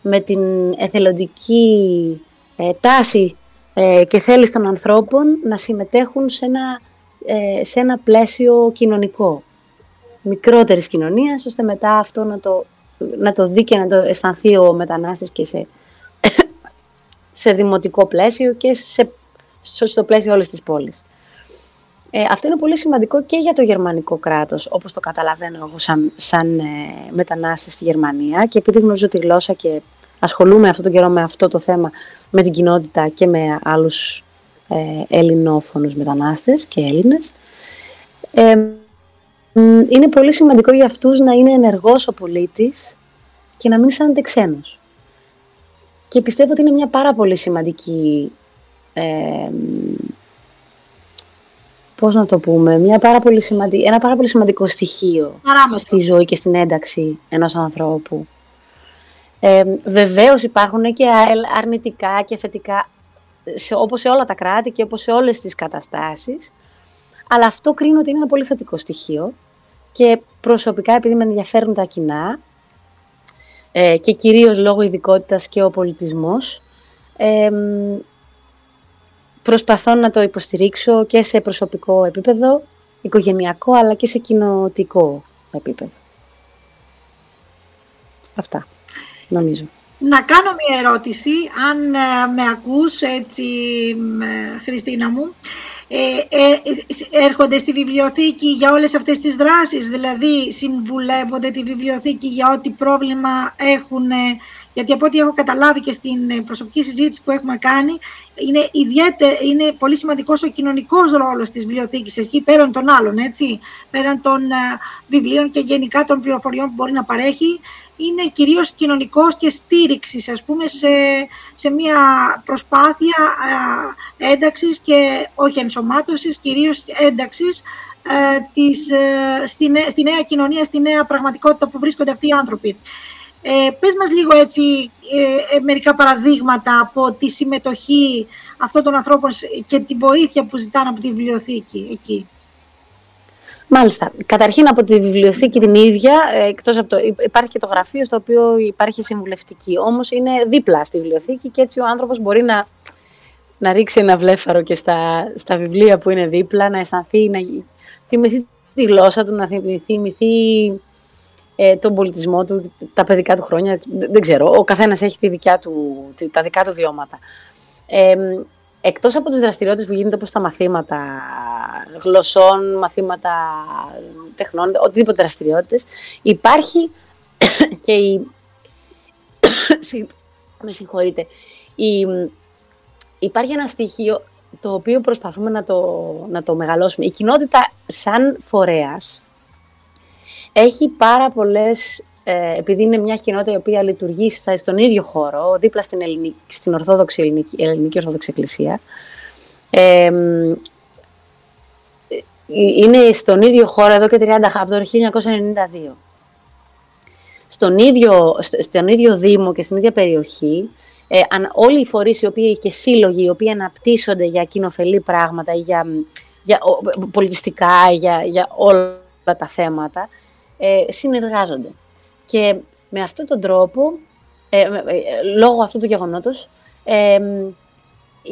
Speaker 4: με την εθελοντική ε, τάση ε, και θέληση των ανθρώπων να συμμετέχουν σε ένα, ε, σε ένα πλαίσιο κοινωνικό, μικρότερης κοινωνίας, ώστε μετά αυτό να το, να το δει και να το αισθανθεί ο μετανάστης και σε, σε δημοτικό πλαίσιο και σε στο πλαίσιο όλης της πόλης. Ε, αυτό είναι πολύ σημαντικό και για το γερμανικό κράτος, όπως το καταλαβαίνω εγώ σαν, σαν ε, μετανάστη στη Γερμανία και επειδή γνωρίζω τη γλώσσα και ασχολούμαι αυτό το καιρό με αυτό το θέμα με την κοινότητα και με άλλους ε, ελληνόφωνους μετανάστες και Έλληνες. Ε, είναι πολύ σημαντικό για αυτούς να είναι ενεργός ο πολίτης και να μην αισθάνεται ξένος. Και πιστεύω ότι είναι μια πάρα πολύ σημαντική ε, πώς να το πούμε, μια πάρα πολύ σημαντική, ένα πάρα πολύ σημαντικό στοιχείο στη ζωή και στην ένταξη ενός ανθρώπου. Ε, βεβαίως υπάρχουν και αρνητικά και θετικά, σε, όπως σε όλα τα κράτη και όπως σε όλες τις καταστάσεις, αλλά αυτό κρίνω ότι είναι ένα πολύ θετικό στοιχείο και προσωπικά επειδή με ενδιαφέρουν τα κοινά ε, και κυρίως λόγω ειδικότητας και ο πολιτισμός, ε, προσπαθώ να το υποστηρίξω και σε προσωπικό επίπεδο, οικογενειακό, αλλά και σε κοινοτικό επίπεδο. Αυτά, νομίζω.
Speaker 2: Να κάνω μια ερώτηση, αν ε, με ακούς έτσι, Χριστίνα μου. Ε, ε, έρχονται στη βιβλιοθήκη για όλες αυτές τις δράσεις, δηλαδή συμβουλεύονται τη βιβλιοθήκη για ό,τι πρόβλημα έχουν γιατί από ό,τι έχω καταλάβει και στην ε, προσωπική συζήτηση που έχουμε κάνει, είναι, είναι πολύ σημαντικός ο κοινωνικός ρόλος της βιβλιοθήκης εκεί πέραν των άλλων, έτσι, πέραν των uh, βιβλίων και γενικά των πληροφοριών που μπορεί να παρέχει, είναι κυρίως κοινωνικός και στήριξης, ας πούμε, σε, σε μια προσπάθεια uh, ένταξης και όχι ενσωμάτωσης, κυρίως ένταξης της, στη, στη νέα κοινωνία, στη νέα πραγματικότητα που βρίσκονται αυτοί οι άνθρωποι. Ε, πες μας λίγο έτσι ε, ε, μερικά παραδείγματα από τη συμμετοχή αυτών των ανθρώπων και τη βοήθεια που ζητάνε από τη βιβλιοθήκη εκεί.
Speaker 4: Μάλιστα. Καταρχήν από τη βιβλιοθήκη την ίδια, ε, εκτός από το, υπάρχει και το γραφείο στο οποίο υπάρχει συμβουλευτική. Όμως είναι δίπλα στη βιβλιοθήκη και έτσι ο άνθρωπος μπορεί να, να ρίξει ένα βλέφαρο και στα, στα βιβλία που είναι δίπλα, να αισθανθεί, να θυμηθεί τη γλώσσα του, να θυμηθεί ε, τον πολιτισμό του, τα παιδικά του χρόνια. Δεν ξέρω, ο καθένας έχει τη δικιά του, τα δικά του βιώματα. Ε, εκτός από τις δραστηριότητες που γίνεται όπως τα μαθήματα γλωσσών, μαθήματα τεχνών, οτιδήποτε δραστηριότητες, υπάρχει και η... με συγχωρείτε. Η... Υπάρχει ένα στοιχείο το οποίο προσπαθούμε να το, να το μεγαλώσουμε. Η κοινότητα σαν φορέας, έχει πάρα πολλές. Ε, επειδή είναι μια κοινότητα η οποία λειτουργεί στον ίδιο χώρο, δίπλα στην, ελληνική, στην Ορθόδοξη ελληνική, ελληνική Ορθόδοξη Εκκλησία, ε, είναι στον ίδιο χώρο εδώ και 30 από το 1992. Στον ίδιο, στον ίδιο Δήμο και στην ίδια περιοχή, ε, αν, όλοι οι φορείς οι οποίοι και σύλλογοι οι οποίοι αναπτύσσονται για κοινοφελή πράγματα, για, για πολιτιστικά, για, για όλα τα θέματα, ε, συνεργάζονται. Και με αυτόν τον τρόπο, ε, ε, λόγω αυτού του γεγονότος,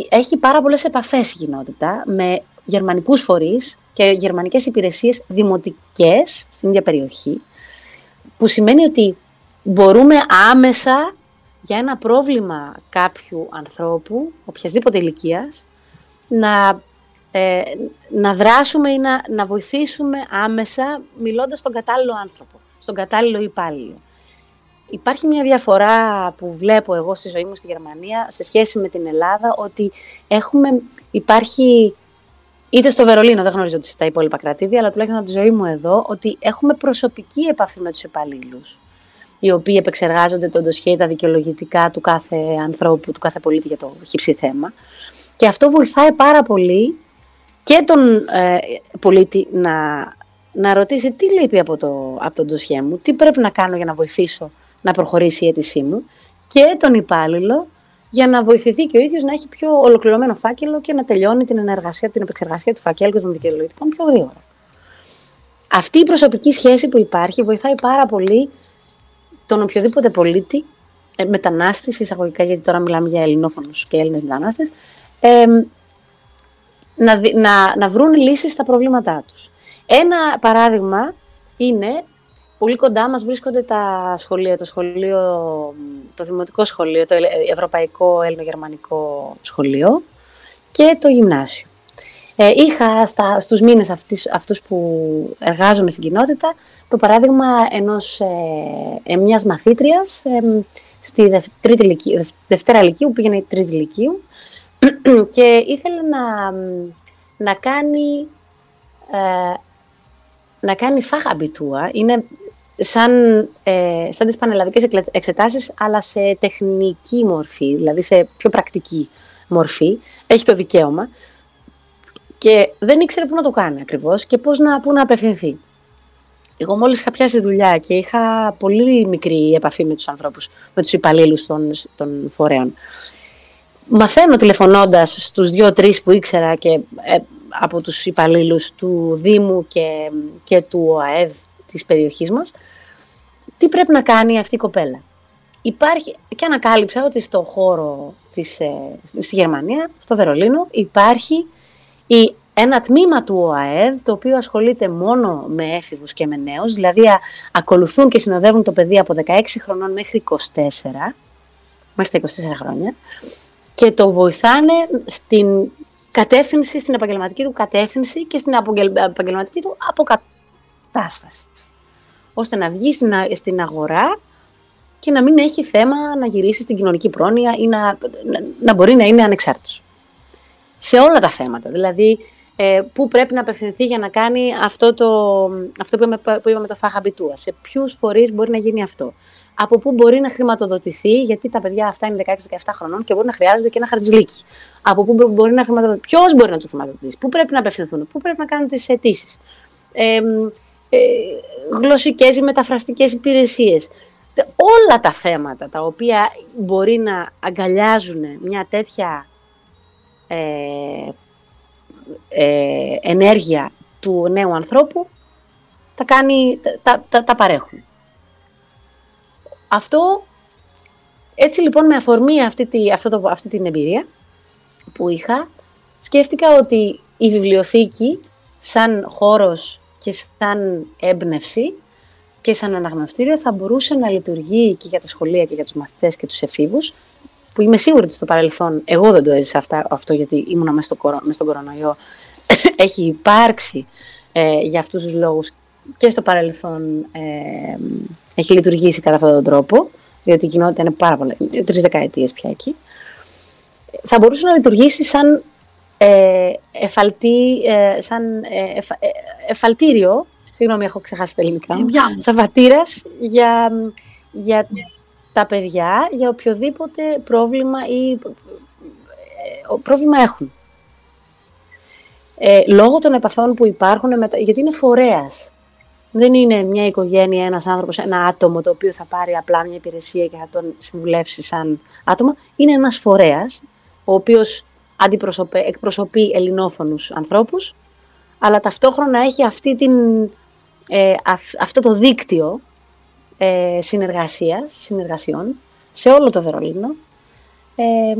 Speaker 4: έχει πάρα πολλές επαφές η κοινότητα με γερμανικούς φορείς και γερμανικές υπηρεσίες δημοτικές στην ίδια περιοχή, που σημαίνει ότι μπορούμε άμεσα για ένα πρόβλημα κάποιου ανθρώπου, οποιασδήποτε ηλικίας, να, ε, να δράσουμε ή να, να βοηθήσουμε άμεσα μιλώντας στον κατάλληλο άνθρωπο, στον κατάλληλο υπάλληλο. Υπάρχει μια διαφορά που βλέπω εγώ στη ζωή μου στη Γερμανία σε σχέση με την Ελλάδα, ότι έχουμε, υπάρχει, είτε στο Βερολίνο, δεν γνωρίζω τα υπόλοιπα κρατήδια, αλλά τουλάχιστον από τη ζωή μου εδώ, ότι έχουμε προσωπική επαφή με τους υπαλλήλους οι οποίοι επεξεργάζονται τον ντοσχέ, τα δικαιολογητικά του κάθε ανθρώπου, του κάθε πολίτη για το χύψη θέμα. Και αυτό βοηθάει πάρα πολύ και τον ε, πολίτη να, να ρωτήσει τι λείπει από, το, από τον ντοσχέ μου, τι πρέπει να κάνω για να βοηθήσω να προχωρήσει η αίτησή μου και τον υπάλληλο για να βοηθηθεί και ο ίδιος να έχει πιο ολοκληρωμένο φάκελο και να τελειώνει την ενεργασία, την επεξεργασία του φακέλου και των δικαιολογητικών πιο γρήγορα. Αυτή η προσωπική σχέση που υπάρχει βοηθάει πάρα πολύ τον οποιοδήποτε πολίτη, ε, μετανάστης, εισαγωγικά γιατί τώρα μιλάμε για ελληνόφωνους και Έλληνες μετανάστες, ε, να, να, να βρουν λύσεις στα προβλήματά τους. Ένα παράδειγμα είναι, πολύ κοντά μας βρίσκονται τα σχολεία, το σχολείο, το δημοτικό σχολείο, το ευρωπαϊκό ελληνογερμανικό σχολείο και το γυμνάσιο. Ε, είχα στα, στους μήνες αυτούς, αυτούς που εργάζομαι στην κοινότητα το παράδειγμα ενός, ε, ε μιας μαθήτριας ε, στη δε, τρίτη λυκείου, Δευτέρα Λυκείου, πήγαινε τρίτη Λυκείου και ήθελε να, να κάνει ε, να κάνει φάγαμπιτούα. Είναι σαν, ε, σαν τις πανελλαδικές εξετάσεις, αλλά σε τεχνική μορφή, δηλαδή σε πιο πρακτική μορφή. Έχει το δικαίωμα. Και δεν ήξερε πού να το κάνει ακριβώς και πώς να, πού να απευθυνθεί. Εγώ μόλις είχα πιάσει δουλειά και είχα πολύ μικρή επαφή με τους ανθρώπους, με τους υπαλλήλους των, των φορέων. Μαθαίνω τηλεφωνώντας στους δύο-τρει που ήξερα και ε, από τους υπαλλήλους του Δήμου και, και του ΟΑΕΔ της περιοχής μας, τι πρέπει να κάνει αυτή η κοπέλα. Υπάρχει, και ανακάλυψα ότι στο χώρο της, ε, στη Γερμανία, στο Βερολίνο, υπάρχει η ένα τμήμα του ΟΑΕΔ, το οποίο ασχολείται μόνο με έφηβους και με νέους, δηλαδή ακολουθούν και συνοδεύουν το παιδί από 16 χρονών μέχρι 24, μέχρι τα 24 χρόνια, και το βοηθάνε στην κατεύθυνση, στην επαγγελματική του κατεύθυνση και στην επαγγελματική του αποκατάσταση. Ώστε να βγει στην αγορά και να μην έχει θέμα να γυρίσει στην κοινωνική πρόνοια ή να, να, να μπορεί να είναι ανεξάρτητος. Σε όλα τα θέματα. Δηλαδή, ε, πού πρέπει να απευθυνθεί για να κάνει αυτό, το, αυτό που, είπαμε, που είπαμε το φαχαμπιτούα. Σε ποιους φορείς μπορεί να γίνει αυτό. Από πού μπορεί να χρηματοδοτηθεί, γιατί τα παιδιά αυτά είναι 16-17 χρονών και μπορεί να χρειάζονται και ένα χαρτζηλίκι. Από πού μπορεί να χρηματοδοτηθεί, ποιος μπορεί να του χρηματοδοτήσει, πού πρέπει να απευθυνθούν, πού πρέπει να κάνουν τις αιτήσεις. Ε, ε, γλωσσικές ή μεταφραστικές υπηρεσίες. Όλα τα θέματα τα οποία μπορεί να αγκαλιάζουν μια τέτοια ε, ε, ενέργεια του νέου ανθρώπου, τα, κάνει, τα, τα, τα παρέχουν. Αυτό, έτσι λοιπόν με αφορμή αυτή, τη, αυτό το, αυτή την εμπειρία που είχα, σκέφτηκα ότι η βιβλιοθήκη σαν χώρος και σαν έμπνευση και σαν αναγνωστήριο θα μπορούσε να λειτουργεί και για τα σχολεία και για τους μαθητές και τους εφήβους που είμαι σίγουρη ότι στο παρελθόν, εγώ δεν το έζησα αυτά, αυτό γιατί ήμουνα μέσα, στο, μέσα στον κορονοϊό, έχει υπάρξει ε, για αυτούς τους λόγους και στο παρελθόν ε, έχει λειτουργήσει κατά αυτόν τον τρόπο, διότι η κοινότητα είναι πάρα πολλά, τρεις δεκαετίες πια εκεί, θα μπορούσε να λειτουργήσει σαν, ε, εφαλτή, ε, σαν ε, ε, εφαλτήριο, συγγνώμη έχω ξεχάσει τα ελληνικά, σαν βατήρας για, για τα παιδιά για οποιοδήποτε πρόβλημα ή ε, πρόβλημα έχουν. Ε, λόγω των επαφών που υπάρχουν, γιατί είναι φορέας. Δεν είναι μια οικογένεια, ένας άνθρωπος, ένα άτομο το οποίο θα πάρει απλά μια υπηρεσία και θα τον συμβουλεύσει σαν άτομο. Είναι ένας φορέας, ο οποίος εκπροσωπεί ελληνόφωνους ανθρώπους, αλλά ταυτόχρονα έχει αυτή την, ε, αυτό το δίκτυο ε, συνεργασίας, συνεργασιών σε όλο το Βερολίνο ε,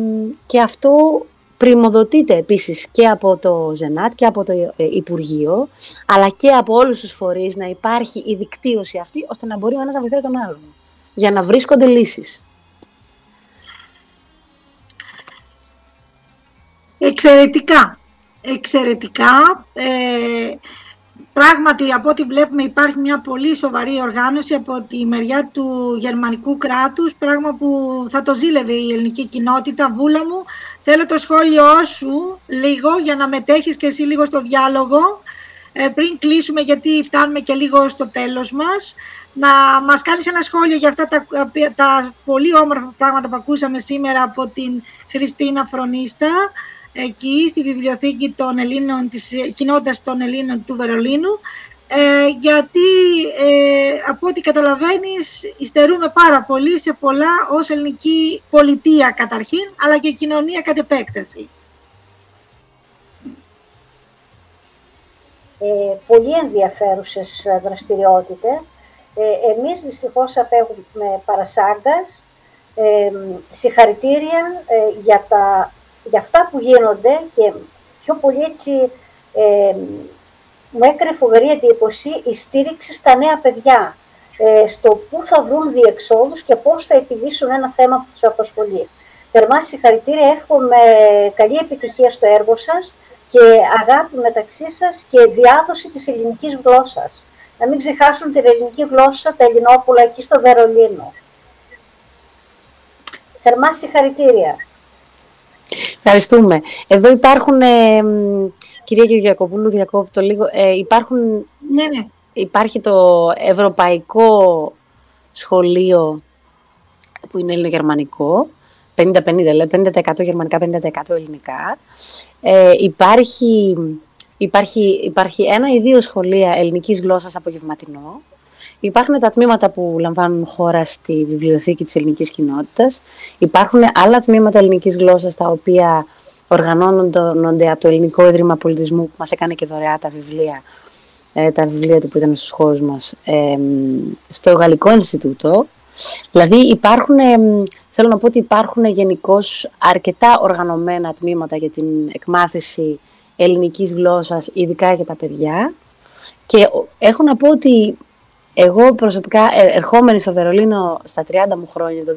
Speaker 4: και αυτό πρημοδοτείται επίσης και από το ΖΕΝΑΤ και από το ε, Υπουργείο, αλλά και από όλους τους φορείς να υπάρχει η δικτύωση αυτή, ώστε να μπορεί ο ένας να βοηθάει τον άλλον, για να βρίσκονται λύσεις.
Speaker 2: Εξαιρετικά. Εξαιρετικά. Ε, πράγματι, από ό,τι βλέπουμε, υπάρχει μια πολύ σοβαρή οργάνωση από τη μεριά του γερμανικού κράτους πράγμα που θα το ζήλευε η ελληνική κοινότητα. Βούλα μου, θέλω το σχόλιο σου λίγο για να μετέχεις και εσύ λίγο στο διάλογο. Ε, πριν κλείσουμε γιατί φτάνουμε και λίγο στο τέλος μας να μας κάνεις ένα σχόλιο για αυτά τα, τα πολύ όμορφα πράγματα που ακούσαμε σήμερα από την Χριστίνα Φρονίστα εκεί στη βιβλιοθήκη των Ελλήνων, της κοινότητας των Ελλήνων του Βερολίνου ε, γιατί ε, από ό,τι καταλαβαίνεις υστερούμε πάρα πολύ σε πολλά ως ελληνική πολιτεία καταρχήν αλλά και κοινωνία κατ' επέκταση.
Speaker 3: Ε, πολύ ενδιαφέρουσες δραστηριότητες ε, εμείς δυστυχώς απέχουμε παρασάγκας. Ε, συγχαρητήρια ε, για, τα, για αυτά που γίνονται και πιο πολύ έτσι ε, μου έκανε φοβερή εντύπωση η στήριξη στα νέα παιδιά ε, στο πού θα βρουν διεξόδους και πώς θα επιλύσουν ένα θέμα που τους απασχολεί. Θερμά συγχαρητήρια, εύχομαι καλή επιτυχία στο έργο σας και αγάπη μεταξύ σας και διάδοση της ελληνικής γλώσσας να μην ξεχάσουν την ελληνική γλώσσα, τα Ελληνόπουλα εκεί στο Βερολίνο. Θερμά συγχαρητήρια.
Speaker 4: Ευχαριστούμε. Εδώ υπάρχουν, ε, κυρία Κυριακοπούλου, διακόπτω λίγο, ε, υπάρχουν,
Speaker 2: ναι, ναι.
Speaker 4: υπάρχει το Ευρωπαϊκό Σχολείο που είναι ελληνογερμανικό, 50-50, λέει, 50% γερμανικά, 50% ελληνικά. Ε, υπάρχει Υπάρχει, υπάρχει ένα ή δύο σχολεία ελληνικής γλώσσας απογευματινό. Υπάρχουν τα τμήματα που λαμβάνουν χώρα στη βιβλιοθήκη της ελληνικής κοινότητας. Υπάρχουν άλλα τμήματα ελληνικής γλώσσας τα οποία οργανώνονται από το Ελληνικό Ίδρυμα Πολιτισμού που μας έκανε και δωρεά τα βιβλία, ε, τα βιβλία του που ήταν στους χώρους μας, ε, στο Γαλλικό Ινστιτούτο. Δηλαδή υπάρχουν, ε, θέλω να πω ότι υπάρχουν γενικώς αρκετά οργανωμένα τμήματα για την εκμάθηση ελληνικής γλώσσας, ειδικά για τα παιδιά. Και έχω να πω ότι εγώ προσωπικά ε, ερχόμενη στο Βερολίνο στα 30 μου χρόνια το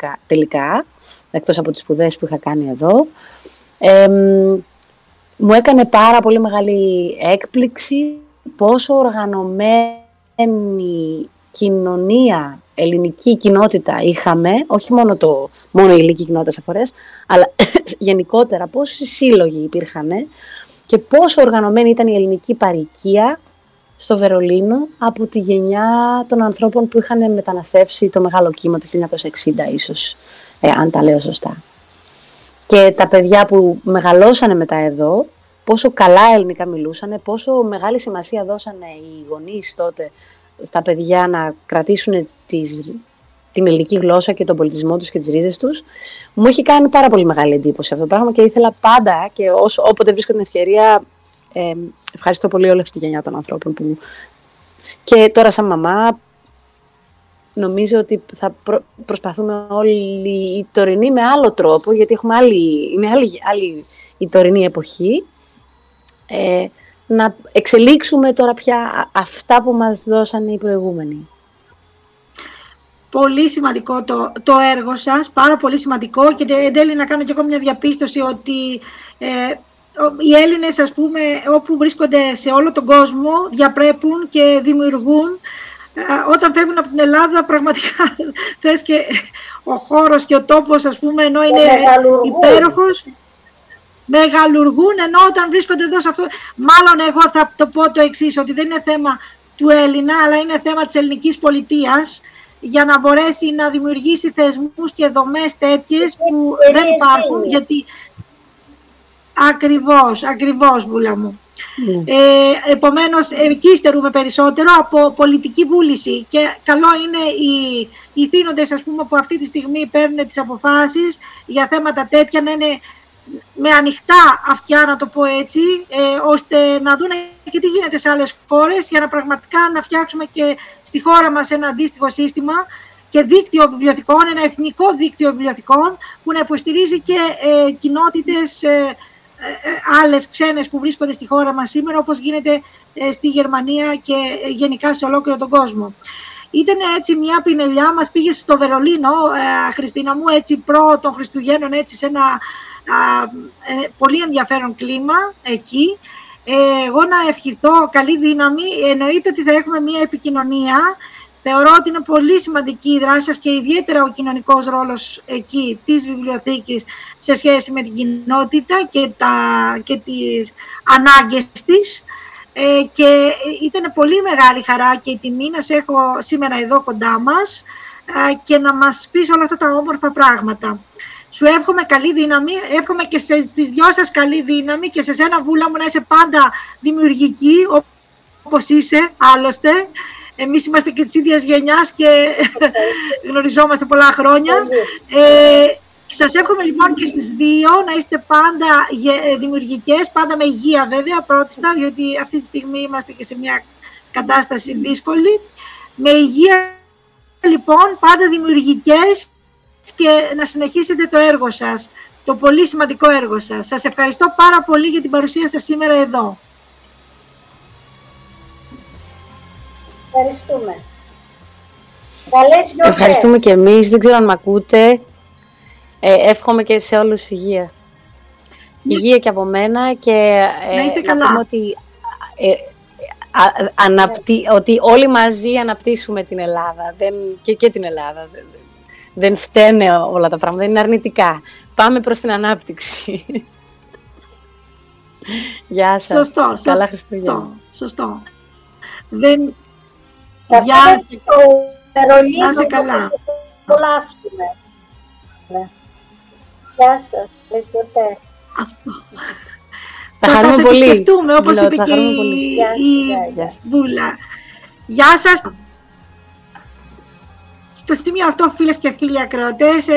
Speaker 4: 2010 τελικά, εκτός από τις σπουδές που είχα κάνει εδώ, μου έκανε πάρα πολύ μεγάλη έκπληξη πόσο οργανωμένη κοινωνία, ελληνική κοινότητα είχαμε, όχι μόνο, το, μόνο η ελληνική κοινότητα σε φορές, αλλά γενικότερα πόσοι σύλλογοι υπήρχαν και πόσο οργανωμένη ήταν η ελληνική παροικία στο Βερολίνο από τη γενιά των ανθρώπων που είχαν μεταναστεύσει το μεγάλο κύμα του 1960 ίσως, ε, αν τα λέω σωστά. Και τα παιδιά που μεγαλώσανε μετά εδώ, πόσο καλά ελληνικά μιλούσαν, πόσο μεγάλη σημασία δώσανε οι γονείς τότε στα παιδιά να κρατήσουν τις, την ελληνική γλώσσα και τον πολιτισμό τους και τις ρίζες τους, μου έχει κάνει πάρα πολύ μεγάλη εντύπωση αυτό το πράγμα και ήθελα πάντα και όσο, όποτε βρίσκω την ευκαιρία, ε, ευχαριστώ πολύ όλη αυτή τη γενιά των ανθρώπων που... Και τώρα σαν μαμά νομίζω ότι θα προσπαθούμε όλοι οι τωρινοί με άλλο τρόπο, γιατί έχουμε άλλη, είναι άλλη, άλλη η τωρινή εποχή, ε, να εξελίξουμε τώρα πια αυτά που μας δώσανε οι προηγούμενοι.
Speaker 2: Πολύ σημαντικό το, το έργο σας, πάρα πολύ σημαντικό και εν τέλει να κάνω και εγώ μια διαπίστωση ότι ε, οι Έλληνες ας πούμε όπου βρίσκονται σε όλο τον κόσμο διαπρέπουν και δημιουργούν ε, όταν φεύγουν από την Ελλάδα πραγματικά θες και ο χώρος και ο τόπος ας πούμε ενώ είναι υπέροχος μεγαλουργούν ενώ όταν βρίσκονται εδώ σε αυτό μάλλον εγώ θα το πω το εξής ότι δεν είναι θέμα του Έλληνα αλλά είναι θέμα της ελληνικής πολιτείας για να μπορέσει να δημιουργήσει θεσμούς και δομές τέτοιες που δεν υπάρχουν γιατί ακριβώς, ακριβώς βούλα μου. Ναι. Ε, επομένως, εκεί στερούμε περισσότερο από πολιτική βούληση και καλό είναι οι, οι θύνοντες ας πούμε, που αυτή τη στιγμή παίρνουν τις αποφάσεις για θέματα τέτοια να είναι με ανοιχτά αυτιά, να το πω έτσι, ε, ώστε να δουν και τι γίνεται σε άλλες χώρες για να πραγματικά να φτιάξουμε και στη χώρα μας ένα αντίστοιχο σύστημα και δίκτυο βιβλιοθηκών, ένα εθνικό δίκτυο βιβλιοθηκών που να υποστηρίζει και ε, κοινότητες ε, ε, άλλες ξένες που βρίσκονται στη χώρα μας σήμερα όπως γίνεται ε, στη Γερμανία και γενικά σε ολόκληρο τον κόσμο. Ήταν έτσι μια πινελιά, μας πήγε στο Βερολίνο, Χριστίνα μου, έτσι προ των Χριστουγέννων, έτσι σε ένα ε, πολύ ενδιαφέρον κλίμα εκεί. Ε, εγώ να ευχηθώ καλή δύναμη. Εννοείται ότι θα έχουμε μία επικοινωνία. Θεωρώ ότι είναι πολύ σημαντική η δράση σας και ιδιαίτερα ο κοινωνικός ρόλος εκεί της βιβλιοθήκης σε σχέση με την κοινότητα και, τα, και τις ανάγκες της. Ε, και ήταν πολύ μεγάλη χαρά και η τιμή να σε έχω σήμερα εδώ κοντά μας ε, και να μας πεις όλα αυτά τα όμορφα πράγματα. Σου εύχομαι καλή δύναμη, εύχομαι και στις δυο σας καλή δύναμη και σε σένα Βούλα μου να είσαι πάντα δημιουργική όπως είσαι άλλωστε. Εμείς είμαστε και της ίδιας γενιάς και γνωριζόμαστε πολλά χρόνια. Ε, σας εύχομαι λοιπόν και στις δύο να είστε πάντα ε, δημιουργικές, πάντα με υγεία βέβαια πρώτιστα, διότι αυτή τη στιγμή είμαστε και σε μια κατάσταση δύσκολη. Με υγεία λοιπόν πάντα δημιουργικές και να συνεχίσετε το έργο σας, το πολύ σημαντικό έργο σας. Σας ευχαριστώ πάρα πολύ για την παρουσία σας σήμερα εδώ.
Speaker 3: Ευχαριστούμε. Καλές
Speaker 4: Ευχαριστούμε και εμείς. Δεν ξέρω αν με ακούτε. Ε, εύχομαι και σε όλους υγεία. Ναι. Υγεία και από μένα και
Speaker 2: ε, να είστε καλά.
Speaker 4: ότι, ε, αναπτύ, ότι όλοι μαζί αναπτύσσουμε την Ελλάδα δεν, και, και την Ελλάδα. Δεν, δεν φταίνε όλα τα πράγματα, δεν είναι αρνητικά. Πάμε προς την ανάπτυξη. Γεια σας.
Speaker 2: Σωστό.
Speaker 4: Καλά Χριστούγεννα.
Speaker 2: Σωστό. Δεν...
Speaker 3: Γεια σας. Να είσαι καλά. Πολλά Ναι. Γεια σας. Καλές γιορτές.
Speaker 2: Αυτό.
Speaker 4: Θα χαρούμε πολύ.
Speaker 2: Θα σκεφτούμε, όπως είπε και η Βούλα. Γεια σας. Στο σημείο αυτό, φίλες και φίλοι ακροατές, ε,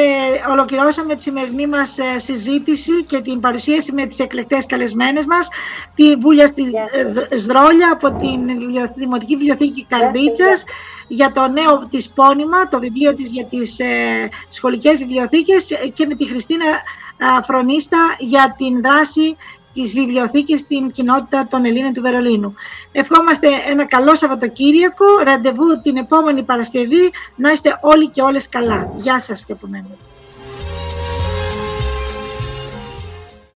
Speaker 2: ολοκληρώσαμε τη σημερινή μας ε, συζήτηση και την παρουσίαση με τις εκλεκτές καλεσμένες μας, τη Βούλια στη ε, Σδρόλια από την Δημοτική Βιβλιοθήκη Καρδίτσας, για το νέο της πόνημα, το βιβλίο της για τις ε, σχολικές βιβλιοθήκες και με τη Χριστίνα Φρονίστα για την δράση της βιβλιοθήκης στην κοινότητα των Ελλήνων του Βερολίνου. Ευχόμαστε ένα καλό Σαββατοκύριακο, ραντεβού την επόμενη Παρασκευή, να είστε όλοι και όλες καλά. Γεια σας και από μένα.